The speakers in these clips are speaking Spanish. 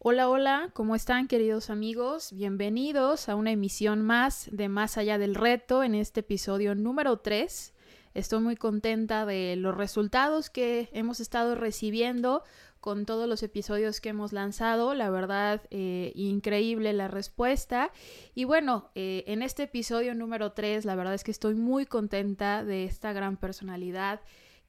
Hola, hola, ¿cómo están queridos amigos? Bienvenidos a una emisión más de Más allá del reto en este episodio número 3. Estoy muy contenta de los resultados que hemos estado recibiendo con todos los episodios que hemos lanzado. La verdad, eh, increíble la respuesta. Y bueno, eh, en este episodio número 3, la verdad es que estoy muy contenta de esta gran personalidad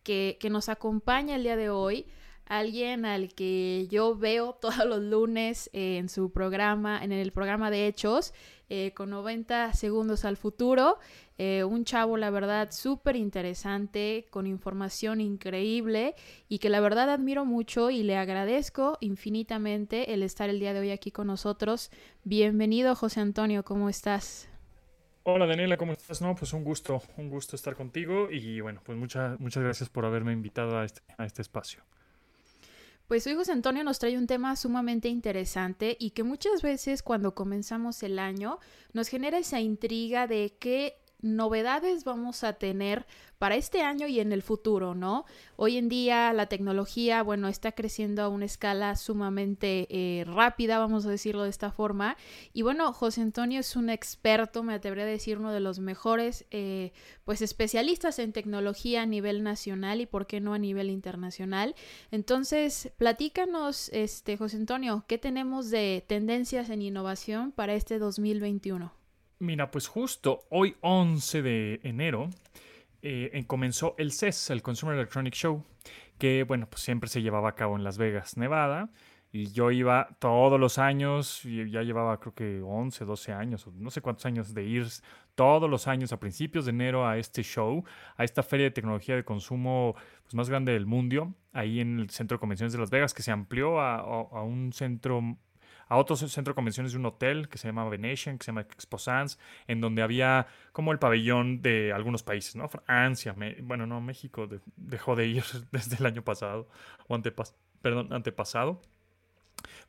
que, que nos acompaña el día de hoy alguien al que yo veo todos los lunes en su programa, en el programa de Hechos, eh, con 90 segundos al futuro. Eh, un chavo, la verdad, súper interesante, con información increíble y que la verdad admiro mucho y le agradezco infinitamente el estar el día de hoy aquí con nosotros. Bienvenido, José Antonio, ¿cómo estás? Hola Daniela, ¿cómo estás? No, pues un gusto, un gusto estar contigo y bueno, pues muchas muchas gracias por haberme invitado a este, a este espacio. Pues hoy Antonio nos trae un tema sumamente interesante y que muchas veces cuando comenzamos el año nos genera esa intriga de qué novedades vamos a tener para este año y en el futuro, ¿no? Hoy en día la tecnología, bueno, está creciendo a una escala sumamente eh, rápida, vamos a decirlo de esta forma. Y bueno, José Antonio es un experto, me atrevería a decir, uno de los mejores, eh, pues, especialistas en tecnología a nivel nacional y, ¿por qué no, a nivel internacional? Entonces, platícanos, este, José Antonio, ¿qué tenemos de tendencias en innovación para este 2021? Mira, pues justo hoy 11 de enero eh, comenzó el CES, el Consumer Electronic Show, que bueno, pues siempre se llevaba a cabo en Las Vegas, Nevada. Y yo iba todos los años, y ya llevaba creo que 11, 12 años, no sé cuántos años de ir todos los años a principios de enero a este show, a esta feria de tecnología de consumo pues, más grande del mundo, ahí en el Centro de Convenciones de Las Vegas, que se amplió a un centro a otro centro de convenciones de un hotel que se llama Venetian, que se llama Expo Sans, en donde había como el pabellón de algunos países, ¿no? Francia, bueno, no, México dejó de ir desde el año pasado, o antepas perdón, antepasado.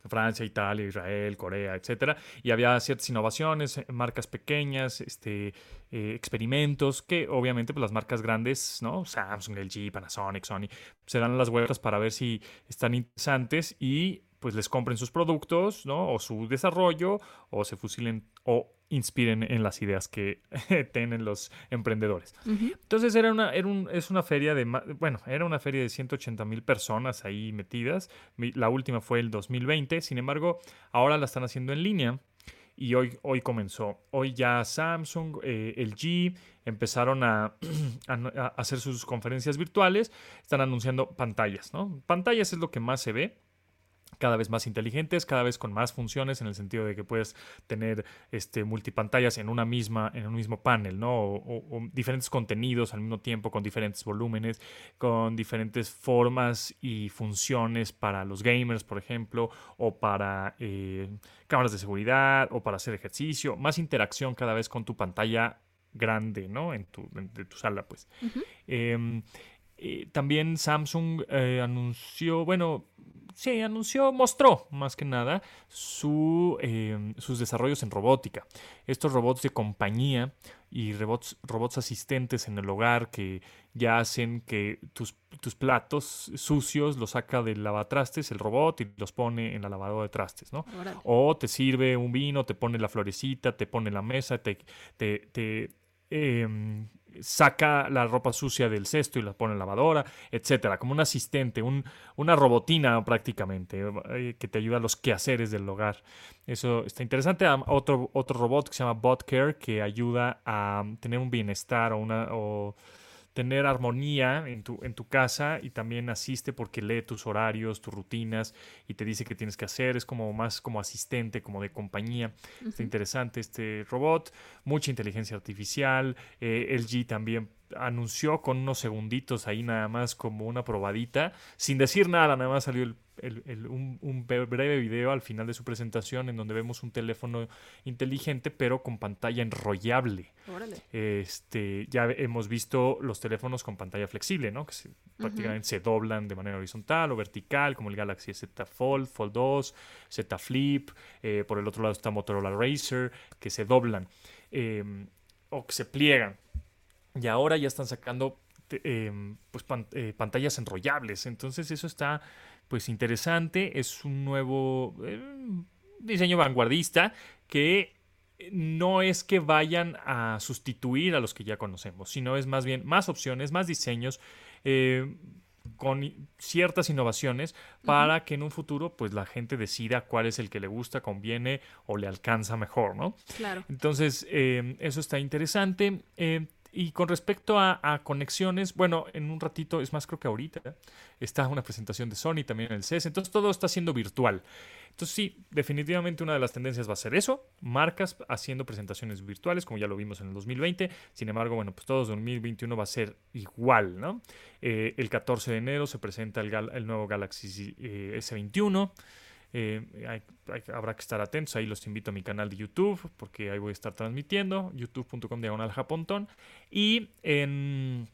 Francia, Italia, Israel, Corea, etcétera, y había ciertas innovaciones, eh, marcas pequeñas, este, eh, experimentos que obviamente pues, las marcas grandes, ¿no? Samsung, LG, Panasonic, Sony, se dan las vueltas para ver si están interesantes y pues les compren sus productos, ¿no? O su desarrollo, o se fusilen o inspiren en las ideas que tienen los emprendedores. Entonces era una, era un, es una feria de, bueno, era una feria de 180 mil personas ahí metidas. La última fue el 2020, sin embargo, ahora la están haciendo en línea. Y hoy, hoy comenzó. Hoy ya Samsung, eh, LG empezaron a, a, hacer sus conferencias virtuales. Están anunciando pantallas, ¿no? Pantallas es lo que más se ve cada vez más inteligentes, cada vez con más funciones en el sentido de que puedes tener este, multipantallas en una misma, en un mismo panel, ¿no? O, diferentes contenidos al mismo tiempo, con diferentes volúmenes, con diferentes formas y funciones para los gamers, por ejemplo, o para eh, cámaras de seguridad, o para hacer ejercicio, más interacción cada vez con tu pantalla grande, ¿no? En tu, tu sala, pues. Eh, también Samsung eh, anunció, bueno, sí, anunció, mostró más que nada su, em, sus desarrollos en robótica. Estos robots de compañía y robots, robots asistentes en el hogar que ya hacen que tus, tus platos sucios los saca del lavatrastes el robot y los pone en la lavadora de trastes, ¿no? O te sirve un vino, te pone la florecita, te pone la mesa, te, te, te em, saca la ropa sucia del cesto y la pone en la lavadora, etcétera, como un asistente, un, una robotina prácticamente eh, que te ayuda a los quehaceres del hogar. Eso está interesante. Otro, otro robot que se llama BotCare que ayuda a tener un bienestar o una tener armonía en tu, en tu casa y también asiste porque lee tus horarios, tus rutinas y te dice qué tienes que hacer. Es como más como asistente, como de compañía. Está interesante este robot. Mucha inteligencia artificial. Eh, LG también anunció con unos segunditos ahí nada más como una probadita, sin decir nada, nada más salió un, breve video al final de su presentación en donde vemos un teléfono inteligente pero con pantalla enrollable. Este, ya hemos visto los teléfonos con pantalla flexible, ¿no? Que prácticamente se doblan de manera horizontal o vertical, como el Galaxy Z Fold, Fold 2, Z Flip. Eh, por el otro lado está Motorola Racer, que se doblan em, o que se pliegan Y ahora ya están sacando em, pues, eh, pantallas enrollables. Entonces eso está pues interesante. Es un nuevo em, diseño vanguardista que no es que vayan a sustituir a los que ya conocemos, sino es más bien más opciones, más diseños. Eh, con ciertas innovaciones para que en un futuro pues la gente decida cuál es el que le gusta, conviene o le alcanza mejor, ¿no? Claro. Entonces, eh, eso está interesante. Eh, y con respecto a, conexiones, bueno, en un ratito, es más, creo que ahorita está una presentación de Sony también en el CES, entonces todo está siendo virtual. Entonces sí, definitivamente una de las tendencias va a ser eso, marcas haciendo presentaciones virtuales, como ya lo vimos en el 2020, sin embargo, bueno, pues todo 2021 va a ser igual, ¿no? Eh, el 14 de enero se presenta el, el nuevo Galaxy eh, S21. Eh, habrá que estar atentos. Ahí los invito a mi canal de YouTube porque ahí voy a estar transmitiendo. youtube.com diagonal japontón. Y en.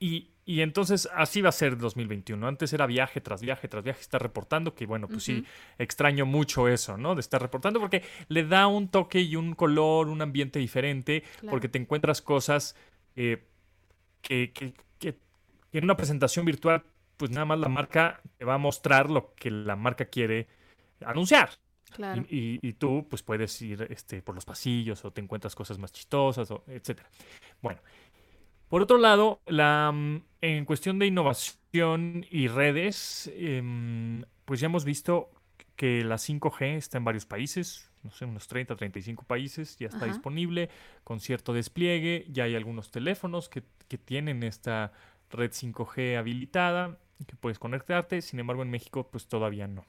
Y, y, entonces así va a ser 2021. Antes era viaje tras viaje tras viaje, estar reportando, que bueno, pues sí, extraño mucho eso, ¿no? De estar reportando porque le da un toque y un color, un ambiente diferente, porque te encuentras cosas eh, que, que, que, en una presentación virtual pues nada más la marca te va a mostrar lo que la marca quiere anunciar. Claro. Y, tú pues puedes ir este, por los pasillos o te encuentras cosas más chistosas, o, etc. Bueno, por otro lado, la, mm, en cuestión de innovación y redes, em, pues ya hemos visto que la 5G está en varios países, no sé, unos 30, 35 países, ya está disponible con cierto despliegue, ya hay algunos teléfonos que, que tienen esta red 5G habilitada que puedes conectarte, sin embargo en México pues todavía no.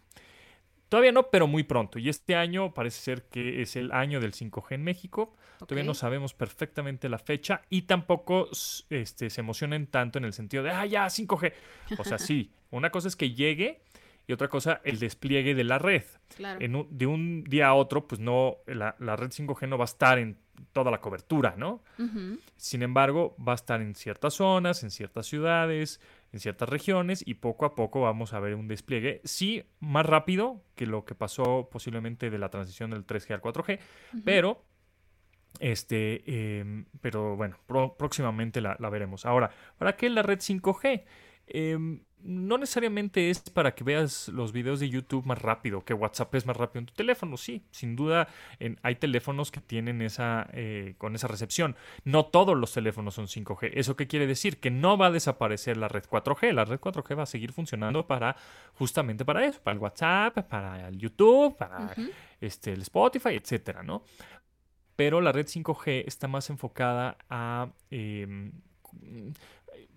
Todavía no, pero muy pronto. Y este año parece ser que es el año del 5G en México. Todavía no sabemos perfectamente la fecha y tampoco este, se emocionen tanto en el sentido de, ah, ya, 5G. O sea, sí, una cosa es que llegue y otra cosa, el despliegue de la red. de un día a otro, pues no, la, la, red 5G no va a estar en toda la cobertura, ¿no? Sin embargo, va a estar en ciertas zonas, en ciertas ciudades, en ciertas regiones y poco a poco vamos a ver un despliegue, sí, más rápido que lo que pasó posiblemente de la transición del 3G al 4G, pero este, em, pero bueno, próximamente la, la, veremos. Ahora, ¿para qué la red 5G? No necesariamente es para que veas los videos de YouTube más rápido, que WhatsApp es más rápido en tu teléfono. Sí, sin duda hay teléfonos que tienen esa, eh, con esa recepción. No todos los teléfonos son 5G. ¿Eso qué quiere decir? Que no va a desaparecer la red 4G. La red 4G va a seguir funcionando para justamente para eso, para el WhatsApp, para el YouTube, para este, el Spotify, etcétera, ¿no? Pero la red 5G está más enfocada a em,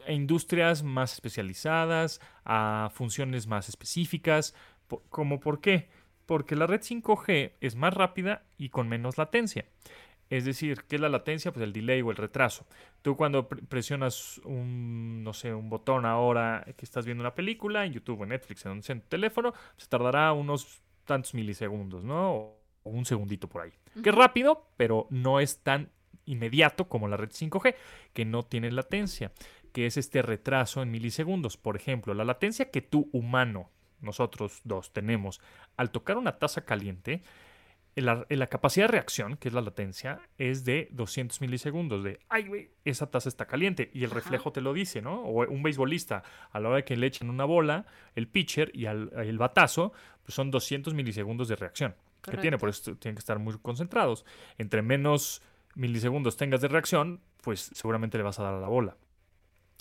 a industrias más especializadas, a funciones más específicas. ¿Cómo por qué? Porque la red 5G es más rápida y con menos latencia. Es decir, ¿qué es la latencia? Pues el delay o el retraso. Tú cuando presionas un, no sé, un botón ahora que estás viendo una película en YouTube o en Netflix, en, un teléfono, se tardará unos tantos milisegundos, ¿no? O, un segundito por ahí. Que es rápido, pero no es tan inmediato como la red 5G, que no tiene latencia que es este retraso en milisegundos. Por ejemplo, la latencia que tú humano, nosotros dos, tenemos al tocar una taza caliente, la, la, capacidad de reacción, que es la latencia, es de 200 milisegundos. De, ay, güey, esa taza está caliente. Y el reflejo te lo dice, ¿no? O un beisbolista, a la hora de que le echen una bola, el pitcher y el batazo, pues son 200 milisegundos de reacción que tiene. Por eso tienen que estar muy concentrados. Entre menos milisegundos tengas de reacción, pues seguramente le vas a dar a la bola.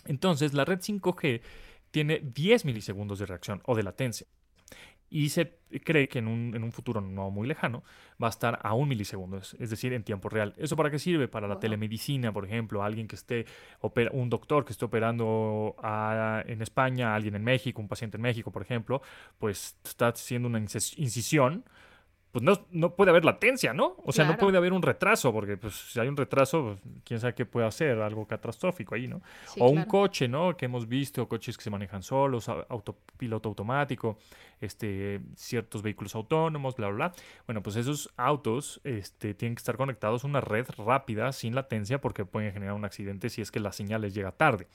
Entonces, la red 5G tiene 10 milisegundos de reacción o de latencia. Y se cree que en un, futuro no muy lejano va a estar a un milisegundo, es, decir, en tiempo real. ¿Eso para qué sirve? Para la telemedicina, por ejemplo, alguien que esté, un doctor que esté operando en España, alguien en México, un paciente en México, por ejemplo, pues está haciendo una incisión pues no, no, puede haber latencia, ¿no? O sea, no puede haber un retraso, porque pues, si hay un retraso, pues, quién sabe qué puede hacer, algo catastrófico ahí, ¿no? o un coche, ¿no? Que hemos visto, coches que se manejan solos, autopiloto automático, este, ciertos vehículos autónomos, bla, bla, bla. Bueno, pues esos autos este, tienen que estar conectados a una red rápida, sin latencia, porque pueden generar un accidente si es que la señal les llega tarde.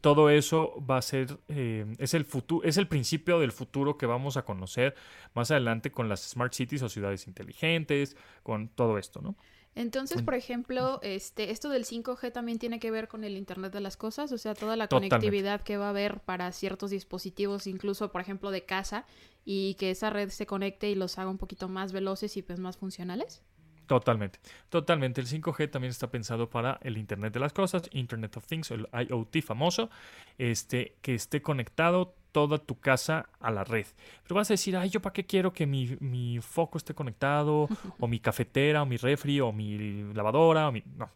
Todo eso va a ser, eh, es, el futuro, es el principio del futuro que vamos a conocer más adelante con las smart cities o ciudades inteligentes, con todo esto, ¿no? Entonces, por ejemplo, este, esto del 5G también tiene que ver con el Internet de las Cosas, o sea, toda la Totalmente. conectividad que va a haber para ciertos dispositivos, incluso, por ejemplo, de casa, y que esa red se conecte y los haga un poquito más veloces y pues más funcionales. Totalmente, totalmente. El 5G también está pensado para el Internet de las Cosas, Internet of Things, el IoT famoso, este, que esté conectado toda tu casa a la red. Pero vas a decir, ay, ¿yo para qué quiero que mi, mi foco esté conectado? o mi cafetera, o mi refri, o mi lavadora, o mi... No.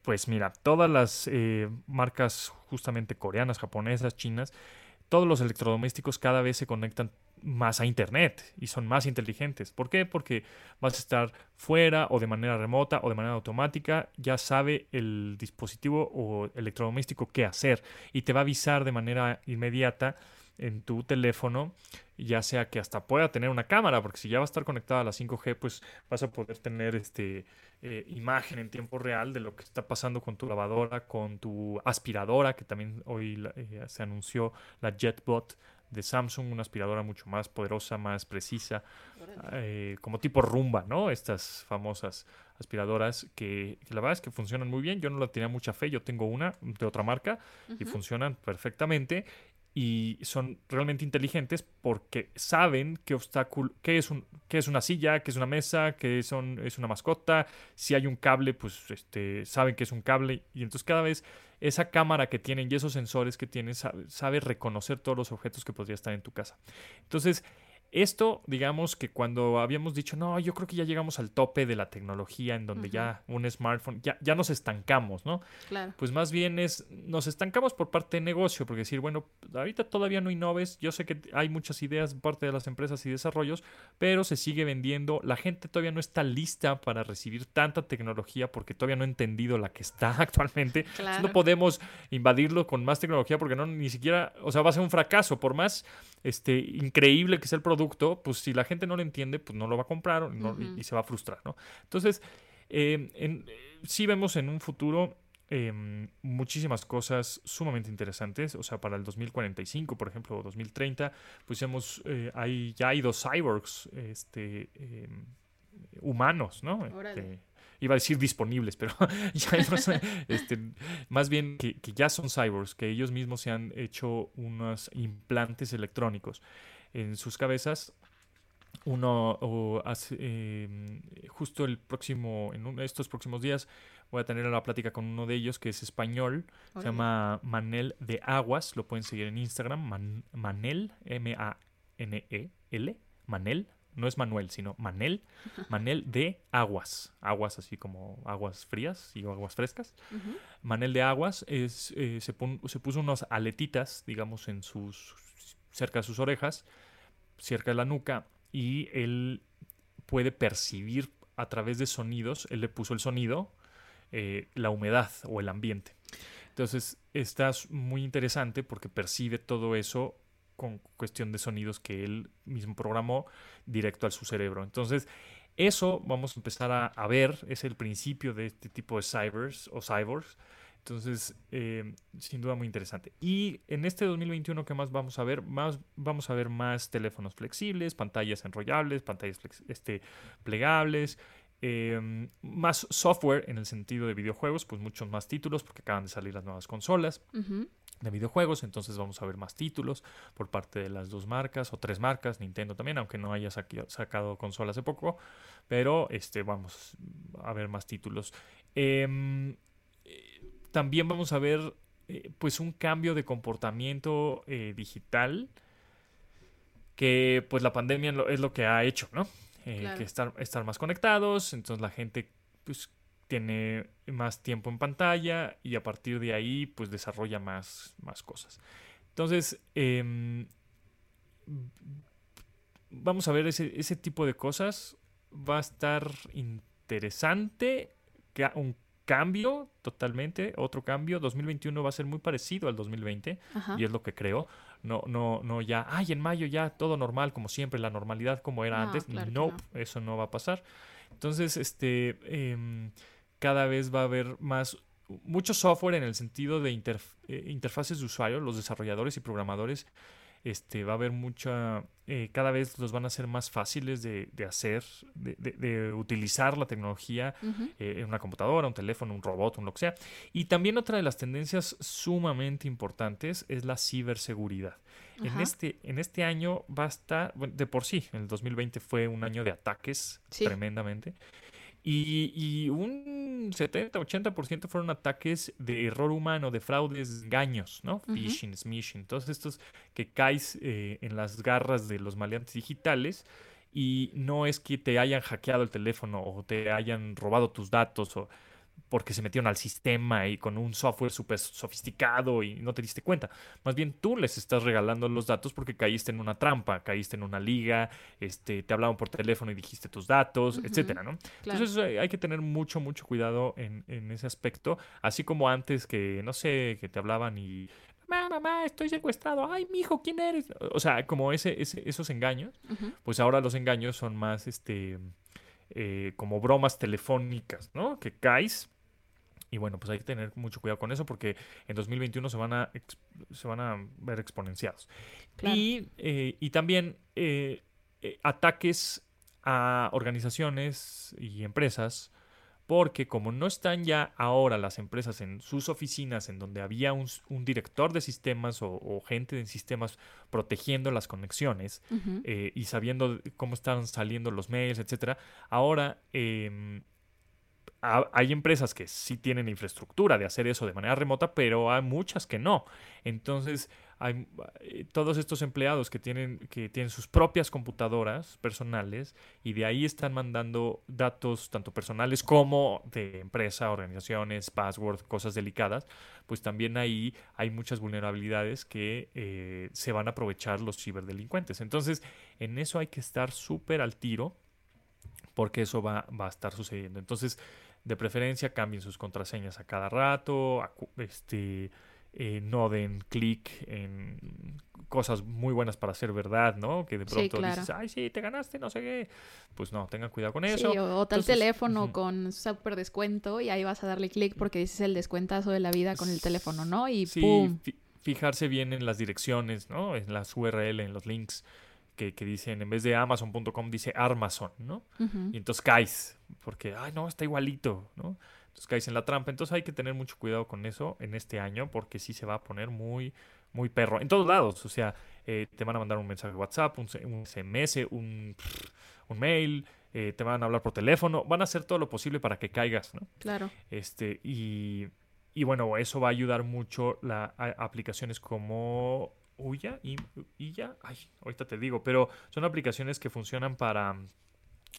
Pues mira, todas las eh, marcas justamente coreanas, japonesas, chinas, todos los electrodomésticos cada vez se conectan más a internet y son más inteligentes. ¿Por qué? Porque vas a estar fuera o de manera remota o de manera automática, ya sabe el dispositivo o electrodoméstico qué hacer y te va a avisar de manera inmediata en tu teléfono, ya sea que hasta pueda tener una cámara, porque si ya va a estar conectada a la 5G, pues vas a poder tener este eh, imagen en tiempo real de lo que está pasando con tu lavadora, con tu aspiradora, que también hoy eh, se anunció la JetBot de Samsung, una aspiradora mucho más poderosa, más precisa, eh, como tipo rumba, ¿no? Estas famosas aspiradoras que, que la verdad es que funcionan muy bien. Yo no la tenía mucha fe, yo tengo una de otra marca y funcionan perfectamente y son realmente inteligentes porque saben qué obstáculo, qué es un, qué es una silla, qué es una mesa, qué son, es una mascota. Si hay un cable, pues este, saben que es un cable y entonces cada vez esa cámara que tienen y esos sensores que tienen sabe, sabe reconocer todos los objetos que podría estar en tu casa. Entonces esto, digamos que cuando habíamos dicho, no, yo creo que ya llegamos al tope de la tecnología en donde ya un smartphone, ya, ya nos estancamos, ¿no? Claro. Pues más bien es, nos estancamos por parte de negocio, porque decir, bueno, ahorita todavía no innoves, yo sé que hay muchas ideas por parte de las empresas y desarrollos, pero se sigue vendiendo, la gente todavía no está lista para recibir tanta tecnología porque todavía no ha entendido la que está actualmente. Entonces, Claro. No podemos invadirlo con más tecnología porque no ni siquiera, o sea, va a ser un fracaso, por más este increíble que sea el producto, pues si la gente no lo entiende, pues no lo va a comprar no- y- se va a frustrar, ¿no? Entonces, eh, en- eh, sí vemos en un futuro em, muchísimas cosas sumamente interesantes. O sea, para el 2045, por ejemplo, o 2030, pues hemos, eh, hay, ya hay dos cyborgs este, em, humanos, ¿no? Este, iba a decir disponibles, pero ya este, más bien que, que ya son cyborgs, que ellos mismos se han hecho unos implantes electrónicos en sus cabezas. Uno o hace, eh, justo el próximo, en de estos próximos días, voy a tener la plática con uno de ellos que es español, se llama Manel de Aguas, lo pueden seguir en Instagram, Man- Manel, M-A-N-E-L, Manel, no es Manuel, sino Manel, Manel de Aguas, aguas así como aguas frías y aguas frescas. Ujú. Manel de Aguas es, eh, se, pon- se puso unas aletitas, digamos, en sus cerca de sus orejas, cerca de la nuca, y él puede percibir a través de sonidos, él le puso el sonido, eh, la humedad o el ambiente. Entonces, está muy interesante porque percibe todo eso con cuestión de sonidos que él mismo programó directo a su cerebro. Entonces, eso vamos a empezar a, a ver, es el principio de este tipo de cybers o cyborgs. Entonces, eh, sin duda muy interesante. Y en este 2021, ¿qué más vamos a ver? Más, vamos a ver más teléfonos flexibles, pantallas enrollables, pantallas este, plegables, eh, más software en el sentido de videojuegos, pues muchos más títulos porque acaban de salir las nuevas consolas de videojuegos, entonces vamos a ver más títulos por parte de las dos marcas o tres marcas, Nintendo también, aunque no haya sacado consola hace poco, pero este vamos a ver más títulos. Em, eh, también vamos a ver eh, pues un cambio de comportamiento eh, digital que pues la pandemia es lo que ha hecho, ¿no? Eh, Claro. Que estar, estar más conectados, entonces la gente pues tiene más tiempo en pantalla y a partir de ahí pues desarrolla más, más cosas. Entonces, em, vamos a ver ese, ese tipo de cosas. Va a estar interesante. ca- Un cambio totalmente, otro cambio. 2021 va a ser muy parecido al 2020 Ajá. y es lo que creo. No, no, no ya, ay, en mayo ya todo normal, como siempre, la normalidad como era No, antes. claro nope, eso no va a pasar. Entonces, este, em, cada vez va a haber más, mucho software en el sentido de interf- eh, interfaces de usuario. Los desarrolladores y programadores este, va a haber mucha, eh, cada vez los van a ser más fáciles de, hacer, de, utilizar la tecnología eh, en una computadora, un teléfono, un robot, un lo que sea. Y también otra de las tendencias sumamente importantes es la ciberseguridad. En este, en este año va a estar, de por sí, en el 2020 fue un año de ataques tremendamente. Y, un 70-80% fueron ataques de error humano, de fraudes, engaños, ¿no? Phishing, smishing, todos estos que caes eh, en las garras de los maleantes digitales y no es que te hayan hackeado el teléfono o te hayan robado tus datos o porque se metieron al sistema y con un software súper sofisticado y no te diste cuenta. Más bien tú les estás regalando los datos porque caíste en una trampa, caíste en una liga, este, te hablaban por teléfono y dijiste tus datos, etcétera, ¿no? Entonces hay que tener mucho, mucho cuidado en, ese aspecto. Así como antes que, no sé, que te hablaban y mamá, mamá, estoy secuestrado, ay, mi hijo, ¿quién eres? O sea, como ese, esos engaños, pues ahora los engaños son más, este, eh, como bromas telefónicas, ¿no? Que caes y bueno, pues hay que tener mucho cuidado con eso porque en 2021 se van a, se van a ver exponenciados. Y, eh, y, también eh, eh, ataques a organizaciones y empresas porque como no están ya ahora las empresas en sus oficinas en donde había un, director de sistemas o, gente de sistemas protegiendo las conexiones y sabiendo cómo están saliendo los mails, etcétera, ahora em, hay empresas que sí tienen infraestructura de hacer eso de manera remota, pero hay muchas que no. Entonces, hay eh, todos estos empleados que tienen, que tienen sus propias computadoras personales y de ahí están mandando datos tanto personales como de empresa, organizaciones, passwords, cosas delicadas, pues también ahí hay muchas vulnerabilidades que eh, se van a aprovechar los ciberdelincuentes. Entonces, en eso hay que estar súper al tiro porque eso va a estar sucediendo. Entonces, de preferencia cambien sus contraseñas a cada rato, este, eh, no den clic en cosas muy buenas para ser verdad, ¿no? Que de pronto dices, ay, sí, te ganaste, no sé qué. Pues no, tengan cuidado con eso. Sí, o, tal teléfono con súper descuento y ahí vas a darle clic porque dices el descuentazo de la vida con el teléfono, ¿no? Y sí, fijarse bien en las direcciones, ¿no? En las URL, en los links que, dicen, en vez de Amazon.com, dice Amazon, ¿no? Y entonces caes, porque, ay, no, está igualito, ¿no? Entonces caes en la trampa. Entonces hay que tener mucho cuidado con eso en este año, porque sí se va a poner muy, muy perro. En todos lados, o sea, eh, te van a mandar un mensaje de WhatsApp, un, un SMS, un, un mail, eh, te van a hablar por teléfono, van a hacer todo lo posible para que caigas, ¿no? Claro. Este, y, y bueno, eso va a ayudar mucho la, aplicaciones como Uya y, ya, ay, ahorita te digo, pero son aplicaciones que funcionan para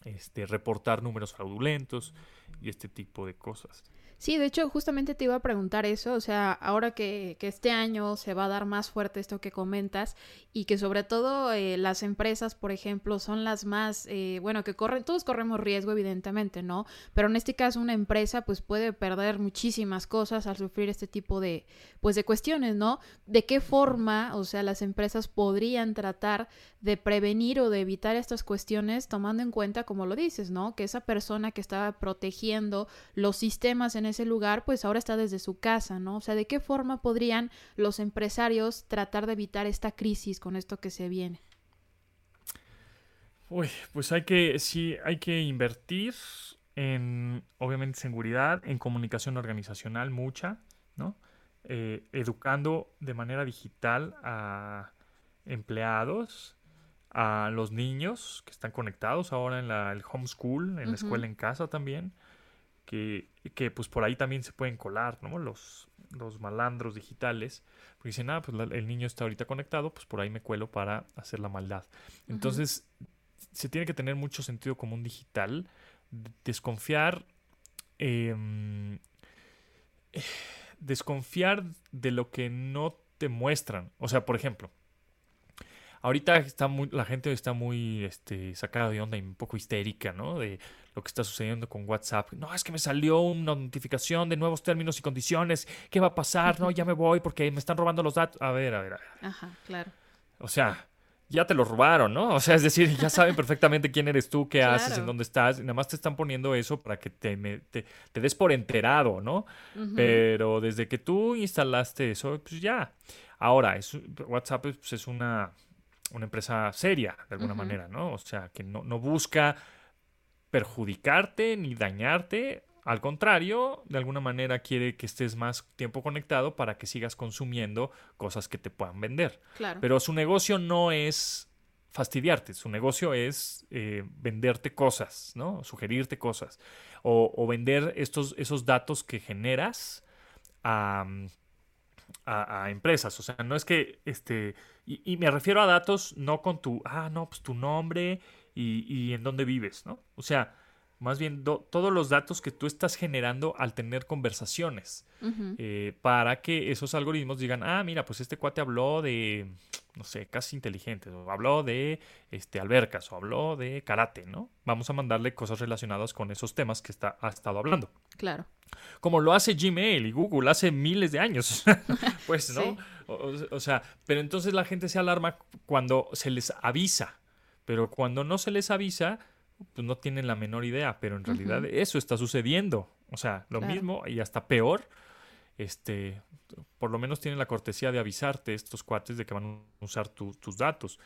este, reportar números fraudulentos y este tipo de cosas. Sí, de hecho, justamente te iba a preguntar eso, o sea, ahora que, que este año se va a dar más fuerte esto que comentas y que sobre todo eh, las empresas, por ejemplo, son las más, eh, bueno, que corren, todos corremos riesgo, evidentemente, ¿no? Pero en este caso una empresa pues puede perder muchísimas cosas al sufrir este tipo de, pues de cuestiones, ¿no? ¿De qué forma, o sea, las empresas podrían tratar de prevenir o de evitar estas cuestiones tomando en cuenta, como lo dices, ¿no? Que esa persona que estaba protegiendo los sistemas en ese lugar, pues ahora está desde su casa, ¿no? O sea, ¿de qué forma podrían los empresarios tratar de evitar esta crisis con esto que se viene? Uy, pues hay que, sí, hay que invertir en, obviamente, seguridad, en comunicación organizacional, mucha, ¿no? Eh, educando de manera digital a empleados, a los niños que están conectados ahora en la, el homeschool, en la escuela en casa también, que, que pues por ahí también se pueden colar, ¿no? Los, los malandros digitales, porque dicen, ah, pues el niño está ahorita conectado, pues por ahí me cuelo para hacer la maldad. Entonces, se tiene que tener mucho sentido común digital, desconfiar, em, desconfiar de lo que no te muestran. O sea, por ejemplo, ahorita está muy, la gente está muy este, sacada de onda y un poco histérica, ¿no? De lo que está sucediendo con WhatsApp. No, es que me salió una notificación de nuevos términos y condiciones. ¿Qué va a pasar? No, ya me voy porque me están robando los datos. A ver, a ver, a ver. Ajá, claro. O sea, ya te lo robaron, ¿no? O sea, es decir, ya saben perfectamente quién eres tú, qué haces, en dónde estás, y nada más te están poniendo eso para que te, te, des por enterado, ¿no? Pero desde que tú instalaste eso, pues ya. Ahora, es, WhatsApp pues, es una, una empresa seria, de alguna manera, ¿no? O sea, que no, no busca perjudicarte ni dañarte, al contrario, de alguna manera quiere que estés más tiempo conectado para que sigas consumiendo cosas que te puedan vender. Claro. Pero su negocio no es fastidiarte, su negocio es eh, venderte cosas, ¿no? Sugerirte cosas. O, vender estos, esos datos que generas a, empresas. O sea, no es que, este, y, me refiero a datos no con tu, ah, no, pues tu nombre y, y en dónde vives, ¿no? O sea, más bien todos los datos que tú estás generando al tener conversaciones eh, para que esos algoritmos digan, ah, mira, pues este cuate habló de, no sé, casi inteligentes, o habló de este, albercas, o habló de karate, ¿no? Vamos a mandarle cosas relacionadas con esos temas que está, ha estado hablando. Claro. Como lo hace Gmail y Google hace miles de años. pues, ¿no? o sea, pero entonces la gente se alarma cuando se les avisa, pero cuando no se les avisa pues no tienen la menor idea, pero en realidad eso está sucediendo. O sea, lo mismo y hasta peor, este, por lo menos tienen la cortesía de avisarte estos cuates de que van a usar tus datos.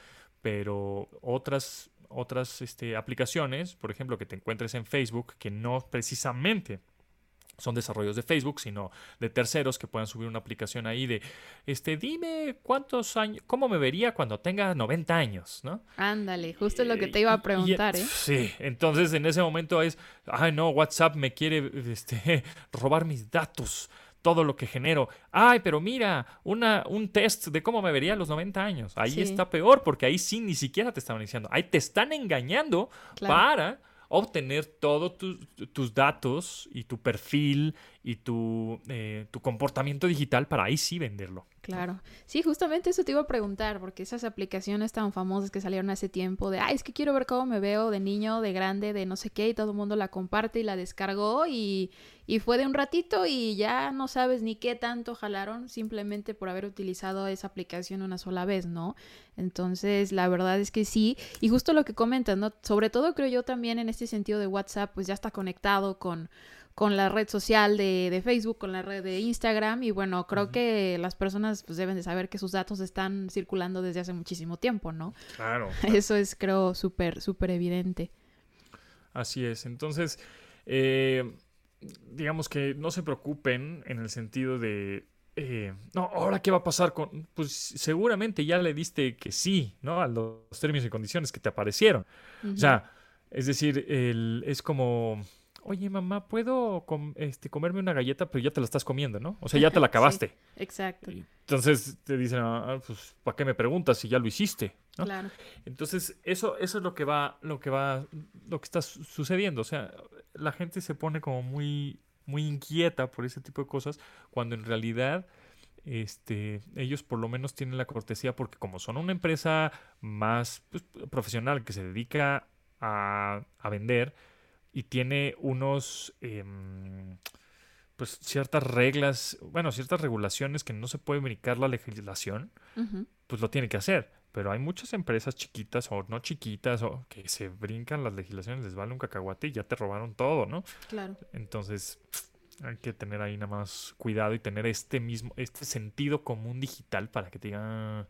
Pero otras, otras este, aplicaciones, por ejemplo, que te encuentres en Facebook, que no precisamente son desarrollos de Facebook, sino de terceros que puedan subir una aplicación ahí de, este, dime cuántos años, cómo me vería cuando tenga 90 años, ¿no? Ándale, justo lo que te iba a preguntar, ¿eh? Sí, entonces en ese momento es, ay no, WhatsApp me quiere, este, robar mis datos, todo lo que genero. Ay, pero mira, una, un test de cómo me vería a los 90 años. Ahí está peor, porque ahí sí ni siquiera te estaban diciendo. Ahí te están engañando para obtener todos tus datos y tu perfil y tu, eh, tu comportamiento digital para ahí sí venderlo. Claro. Sí, justamente eso te iba a preguntar, porque esas aplicaciones tan famosas que salieron hace tiempo de, ay, es que quiero ver cómo me veo de niño, de grande, de no sé qué, y todo el mundo la comparte y la descargó y, y fue de un ratito y ya no sabes ni qué tanto jalaron simplemente por haber utilizado esa aplicación una sola vez, ¿no? Entonces, la verdad es que sí. Y justo lo que comentas, ¿no? Sobre todo creo yo también en este sentido de WhatsApp, pues ya está conectado con con la red social de, Facebook, con la red de Instagram y bueno, creo que las personas pues deben de saber que sus datos están circulando desde hace muchísimo tiempo, ¿no? Claro. Eso es creo súper, súper evidente. Así es, entonces, eh, digamos que no se preocupen en el sentido de, eh, no, ahora qué va a pasar con, pues seguramente ya le diste que sí, ¿no? A los términos y condiciones que te aparecieron. O sea, es decir, el, es como oye mamá, ¿puedo este, comerme una galleta? Pero ya te la estás comiendo, ¿no? O sea, ya te la acabaste. exacto. Entonces te dicen, ah, pues, ¿para qué me preguntas si ya lo hiciste? Claro. Entonces, eso, eso es lo que va, lo que va, lo que está sucediendo. O sea, la gente se pone como muy, muy inquieta por ese tipo de cosas, cuando en realidad este, ellos por lo menos tienen la cortesía porque como son una empresa más pues, profesional que se dedica a, a vender, y tiene unos, em, pues ciertas reglas, bueno, ciertas regulaciones que no se puede brincar la legislación, pues lo tiene que hacer. Pero hay muchas empresas chiquitas o no chiquitas o que se brincan las legislaciones, les vale un cacahuate y ya te robaron todo, ¿no? Claro. Entonces, hay que tener ahí nada más cuidado y tener este mismo, este sentido común digital para que te digan ah,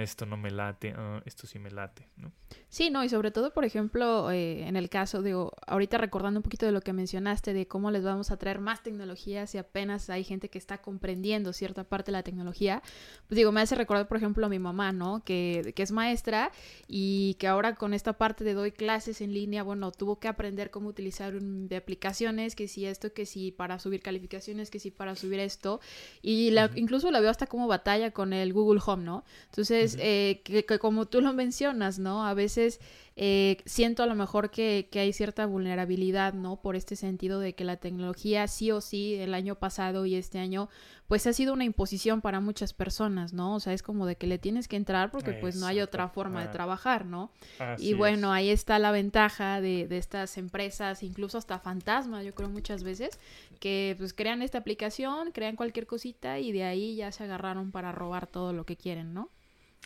esto no me late, ah, esto sí me late, ¿no? Sí, no, y sobre todo, por ejemplo, eh, en el caso, de, ahorita recordando un poquito de lo que mencionaste, de cómo les vamos a traer más tecnología si apenas hay gente que está comprendiendo cierta parte de la tecnología, pues digo, me hace recordar, por ejemplo, a mi mamá, ¿no? Que, que es maestra y que ahora con esta parte de doy clases en línea, bueno, tuvo que aprender cómo utilizar un, de aplicaciones, que si esto, que si para subir calificaciones, que si para subir esto, y la, incluso la veo hasta como batalla con el Google Home, ¿no? Entonces, eh, que como tú lo mencionas, ¿no? A veces eh, siento a lo mejor que, hay cierta vulnerabilidad, ¿no? Por este sentido de que la tecnología sí o sí el año pasado y este año pues ha sido una imposición para muchas personas, ¿no? O sea, es como de que le tienes que entrar porque pues no hay otra forma de trabajar, ¿no? y bueno, ahí está la ventaja de, de, estas empresas, incluso hasta fantasma, yo creo muchas veces, que pues crean esta aplicación, crean cualquier cosita y de ahí ya se agarraron para robar todo lo que quieren, ¿no?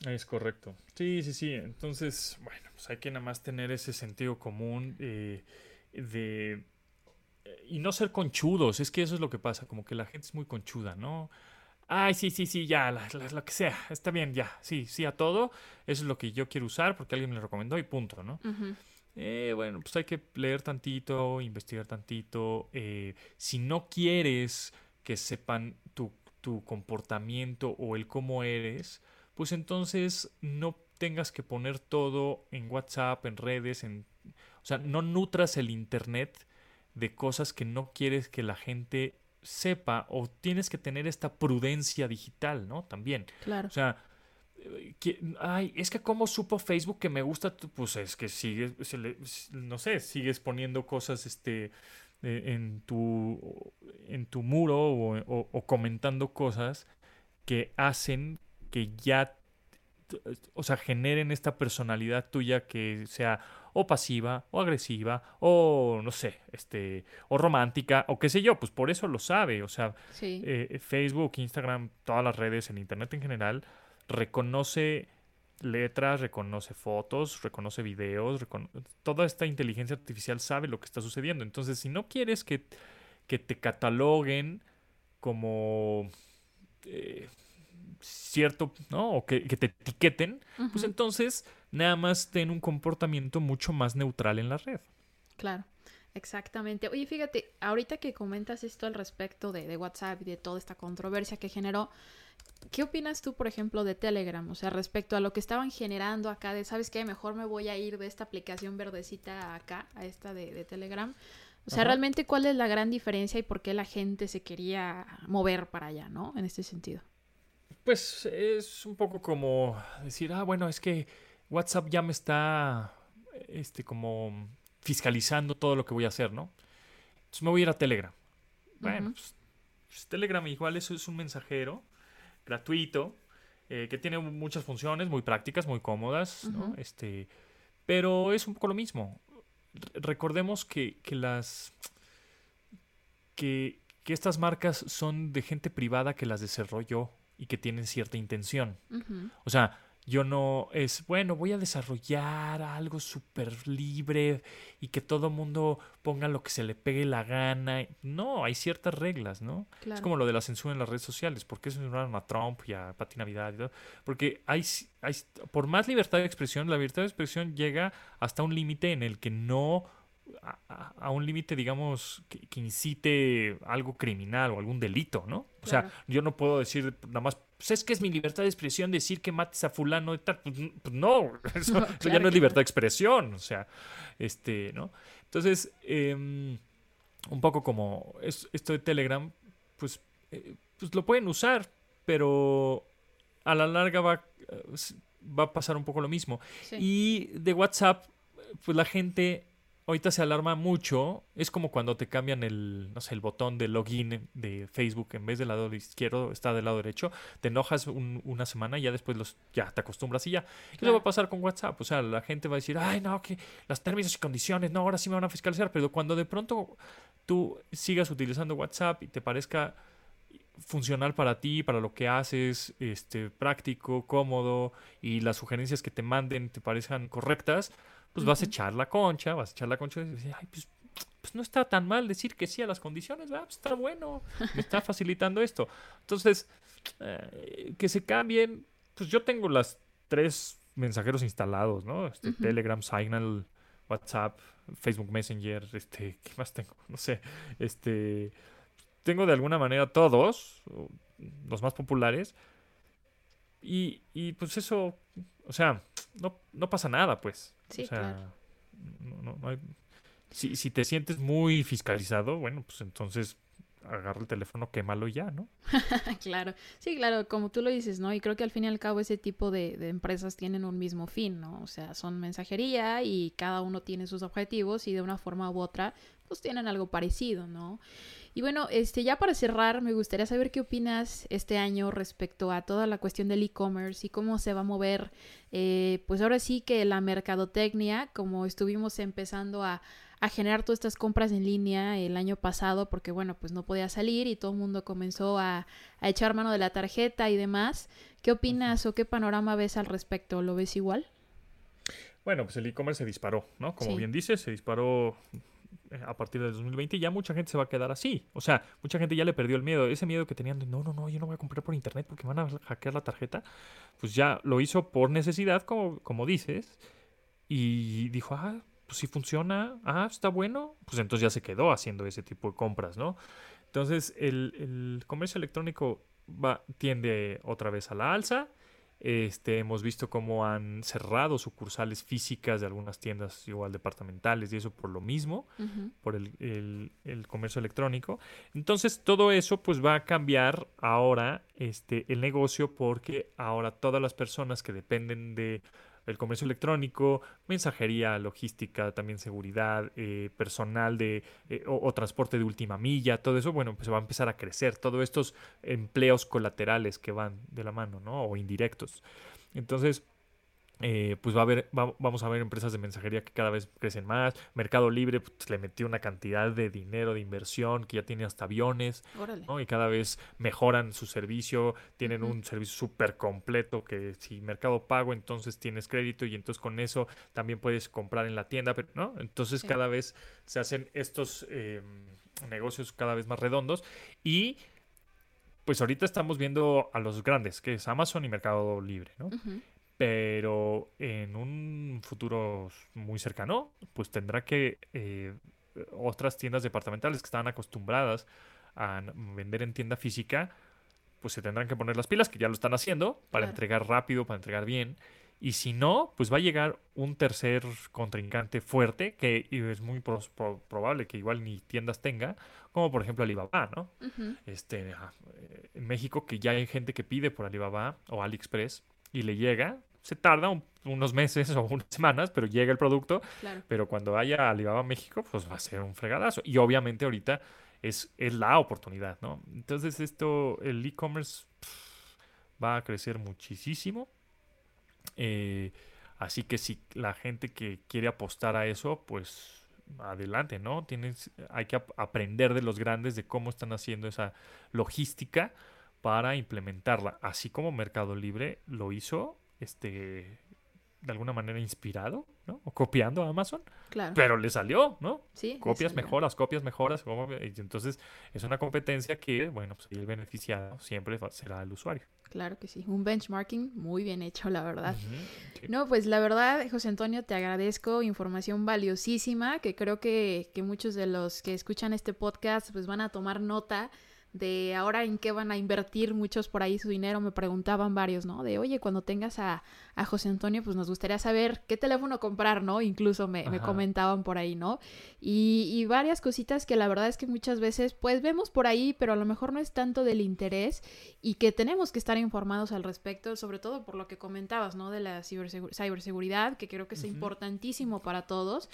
Es correcto. Sí, sí, sí. Entonces, bueno, pues hay que nada más tener ese sentido común eh, de... Y no ser conchudos, es que eso es lo que pasa, como que la gente es muy conchuda, ¿no? Ay, sí, sí, sí, ya, lo que sea, está bien, ya, sí, sí, a todo. Eso es lo que yo quiero usar porque alguien me lo recomendó y punto, ¿no? Eh, bueno, pues hay que leer tantito, investigar tantito. Eh, si no quieres que sepan tu, tu comportamiento o el cómo eres, pues entonces no tengas que poner todo en WhatsApp, en redes, en... O sea, no nutras el Internet de cosas que no quieres que la gente sepa o tienes que tener esta prudencia digital, ¿no? También. Claro. O sea, que, ay, es que como supo Facebook que me gusta, pues es que sigues, no sé, sigues poniendo cosas, este, e, en tu, en tu muro o, o comentando cosas que hacen que ya, o sea, generen esta personalidad tuya que sea o pasiva, o agresiva, o no sé, este, o romántica, o qué sé yo, pues por eso lo sabe. O sea, eh, Facebook, Instagram, todas las redes, en Internet en general, reconoce letras, reconoce fotos, reconoce videos, toda esta inteligencia artificial sabe lo que está sucediendo. Entonces, si no quieres que, que te cataloguen como eh, cierto, ¿no? O que, te etiqueten, pues entonces nada más ten un comportamiento mucho más neutral en la red. Claro. Exactamente. Oye, fíjate, ahorita que comentas esto al respecto de, WhatsApp y de toda esta controversia que generó, ¿qué opinas tú, por ejemplo, de Telegram? O sea, respecto a lo que estaban generando acá, de, ¿sabes qué? Mejor me voy a ir de esta aplicación verdecita acá, a esta de, Telegram. O sea, realmente, ¿cuál es la gran diferencia y por qué la gente se quería mover para allá, ¿no? En este sentido. Pues es un poco como decir, ah, bueno, es que WhatsApp ya me está, este, como fiscalizando todo lo que voy a hacer, ¿no? Entonces me voy a ir a Telegram. Bueno, pues, pues, Telegram igual eso es un mensajero gratuito eh, que tiene muchas funciones muy prácticas, muy cómodas, ¿no? Este, pero es un poco lo mismo. recordemos que, que las que, que, estas marcas son de gente privada que las desarrolló y que tienen cierta intención. O sea, yo no es, bueno, voy a desarrollar algo súper libre y que todo mundo ponga lo que se le pegue la gana. No, hay ciertas reglas, ¿no? Es como lo de la censura en las redes sociales. ¿Por qué censuraron a Trump y a Pati Navidad y todo? Porque hay, hay, por más libertad de expresión, la libertad de expresión llega hasta un límite en el que no a, un límite, digamos, que, incite algo criminal o algún delito, ¿no? O sea, yo no puedo decir nada más, pues es que es mi libertad de expresión decir que mates a fulano y tal. Pues, pues no, eso, ya no es libertad de expresión, o sea, este, ¿no? Entonces, em, un poco como esto de Telegram, pues, eh, pues lo pueden usar, pero a la larga va, va a pasar un poco lo mismo. Y de WhatsApp, pues la gente ahorita se alarma mucho. Es como cuando te cambian el, no sé, el botón de login de Facebook en vez del lado izquierdo, está del lado derecho. Te enojas una semana y ya después los, ya te acostumbras y ya. Y lo va a pasar con WhatsApp. O sea, la gente va a decir, ay, no, que las términos y condiciones, no, ahora sí me van a fiscalizar. Pero cuando de pronto tú sigas utilizando WhatsApp y te parezca funcional para ti, para lo que haces, este, práctico, cómodo y las sugerencias que te manden te parezcan correctas, pues vas a echar la concha, vas a echar la concha y decir, ay, pues, pues, no está tan mal decir que sí a las condiciones, ¿verdad? Pues está bueno, me está facilitando esto. Entonces, eh, que se cambien, pues yo tengo las tres mensajeros instalados, ¿no? Este, Telegram, Signal, WhatsApp, Facebook Messenger, este, ¿qué más tengo? No sé, este, tengo de alguna manera todos, los más populares, y, y pues eso, o sea, no, no pasa nada, pues. Sí, o sea, no, no hay... si, si te sientes muy fiscalizado, bueno, pues entonces agarra el teléfono, quémalo ya, ¿no? claro, sí, claro, como tú lo dices, ¿no? Y creo que al fin y al cabo ese tipo de, de, empresas tienen un mismo fin, ¿no? O sea, son mensajería y cada uno tiene sus objetivos y de una forma u otra, pues tienen algo parecido, ¿no? Y bueno, este, ya para cerrar, me gustaría saber qué opinas este año respecto a toda la cuestión del e-commerce y cómo se va a mover, eh, pues ahora sí que la mercadotecnia, como estuvimos empezando a, a generar todas estas compras en línea el año pasado porque bueno, pues no podía salir y todo el mundo comenzó a, a echar mano de la tarjeta y demás. ¿Qué opinas o qué panorama ves al respecto? ¿Lo ves igual? Bueno, pues el e-commerce se disparó, ¿no? Como bien dices, se disparó a partir del 2020 y ya mucha gente se va a quedar así. O sea, mucha gente ya le perdió el miedo. Ese miedo que tenían de, no, no, no, yo no voy a comprar por internet porque van a hackear la tarjeta. Pues ya lo hizo por necesidad, como, como dices. Y dijo, ah, pues si funciona, ah, está bueno. Pues entonces ya se quedó haciendo ese tipo de compras, ¿no? Entonces el, el comercio electrónico va, tiende otra vez a la alza. Este, hemos visto cómo han cerrado sucursales físicas de algunas tiendas igual departamentales y eso por lo mismo, por el, el, comercio electrónico. Entonces todo eso pues va a cambiar ahora este, el negocio porque ahora todas las personas que dependen de el comercio electrónico, mensajería, logística, también seguridad, eh, personal de eh, o, transporte de última milla, todo eso, bueno, pues va a empezar a crecer, todos estos empleos colaterales que van de la mano, ¿no? O indirectos. Entonces, eh, pues va a haber, vamos a ver empresas de mensajería que cada vez crecen más. Mercado Libre pues, le metió una cantidad de dinero de inversión que ya tiene hasta aviones, ¿no? Y cada vez mejoran su servicio, tienen un servicio súper completo que si Mercado Pago entonces tienes crédito y entonces con eso también puedes comprar en la tienda, ¿no? Entonces cada vez se hacen estos em, negocios cada vez más redondos y pues ahorita estamos viendo a los grandes, que es Amazon y Mercado Libre, ¿no? Pero en un futuro muy cercano, pues tendrá que eh, otras tiendas departamentales que estaban acostumbradas a vender en tienda física, pues se tendrán que poner las pilas, que ya lo están haciendo, para entregar rápido, para entregar bien. Y si no, pues va a llegar un tercer contrincante fuerte, que es muy probable que igual ni tiendas tenga, como por ejemplo Alibaba, ¿no? este, eh, en México, que ya hay gente que pide por Alibaba o AliExpress y le llega, se tarda unos meses o unas semanas, pero llega el producto. Pero cuando vaya a Alibaba México, pues va a ser un fregadazo. Y obviamente ahorita es, es la oportunidad, ¿no? Entonces esto, el e-commerce va a crecer muchísimo. Eh, así que si la gente que quiere apostar a eso, pues adelante, ¿no? Tienes, hay que aprender de los grandes de cómo están haciendo esa logística para implementarla, así como Mercado Libre lo hizo, este, de alguna manera inspirado, ¿no? O copiando a Amazon. Claro. Pero le salió, ¿no? Sí. Copias mejoras, copias mejoras. Entonces es una competencia que, bueno, pues el beneficiado siempre será el usuario. Claro que sí, un benchmarking muy bien hecho, la verdad. No, pues la verdad, José Antonio, te agradezco información valiosísima que creo que, que muchos de los que escuchan este podcast pues van a tomar nota de ahora en qué van a invertir muchos por ahí su dinero, me preguntaban varios, ¿no? De, oye, cuando tengas a, a José Antonio, pues nos gustaría saber qué teléfono comprar, ¿no? Incluso me, me comentaban por ahí, ¿no? Y, y, varias cositas que la verdad es que muchas veces, pues vemos por ahí, pero a lo mejor no es tanto del interés y que tenemos que estar informados al respecto, sobre todo por lo que comentabas, ¿no? De la ciberseguridad, que creo que es importantísimo para todos.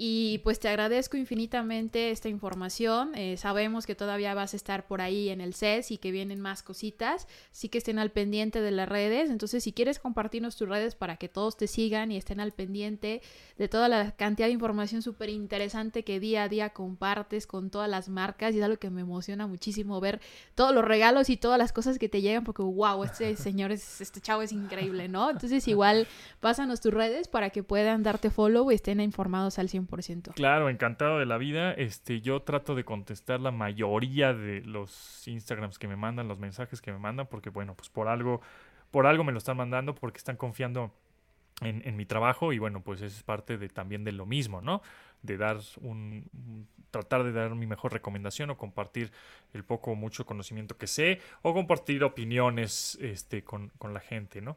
Y pues te agradezco infinitamente esta información. Eh, sabemos que todavía vas a estar por ahí en el CES y que vienen más cositas. Sí que estén al pendiente de las redes. Entonces, si quieres compartirnos tus redes para que todos te sigan y estén al pendiente de toda la cantidad de información súper interesante que día a día compartes con todas las marcas. Y es algo que me emociona muchísimo ver todos los regalos y todas las cosas que te llegan porque, wow, este señor, es, este chavo es increíble, ¿no? Entonces, igual, pásanos tus redes para que puedan darte follow y estén informados al 100%. Claro, encantado de la vida. Este, yo trato de contestar la mayoría de los Instagrams que me mandan, los mensajes que me mandan, porque bueno, pues por algo, por algo me lo están mandando, porque están confiando en, mi trabajo y bueno, pues es parte de también de lo mismo, ¿no? De dar un, tratar de dar mi mejor recomendación o compartir el poco o mucho conocimiento que sé o compartir opiniones este, con, con la gente, ¿no?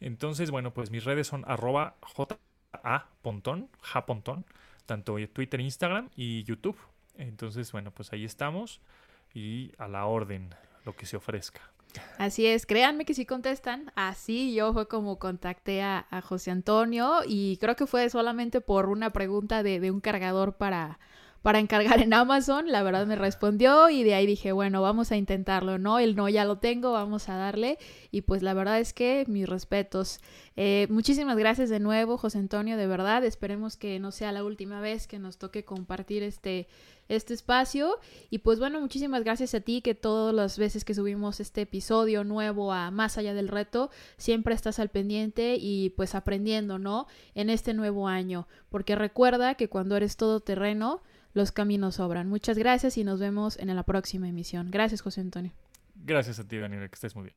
Entonces, bueno, pues mis redes son arroba j a pontón, japontón, tanto Twitter, Instagram y YouTube. Entonces, bueno, pues ahí estamos y a la orden, lo que se ofrezca. Así es, créanme que sí contestan. Así yo fue como contacté a, José Antonio y creo que fue solamente por una pregunta de, de un cargador para, para encargar en Amazon. La verdad me respondió y de ahí dije, bueno, vamos a intentarlo, ¿no? El no ya lo tengo, vamos a darle. Y pues la verdad es que mis respetos. Eh, muchísimas gracias de nuevo, José Antonio, de verdad. Esperemos que no sea la última vez que nos toque compartir este este espacio. Y pues bueno, muchísimas gracias a ti que todas las veces que subimos este episodio nuevo a Más allá del reto, siempre estás al pendiente y pues aprendiendo, ¿no? En este nuevo año. Porque recuerda que cuando eres todoterreno, los caminos sobran. Muchas gracias y nos vemos en la próxima emisión. Gracias, José Antonio. Gracias a ti, Daniela, que estés muy bien.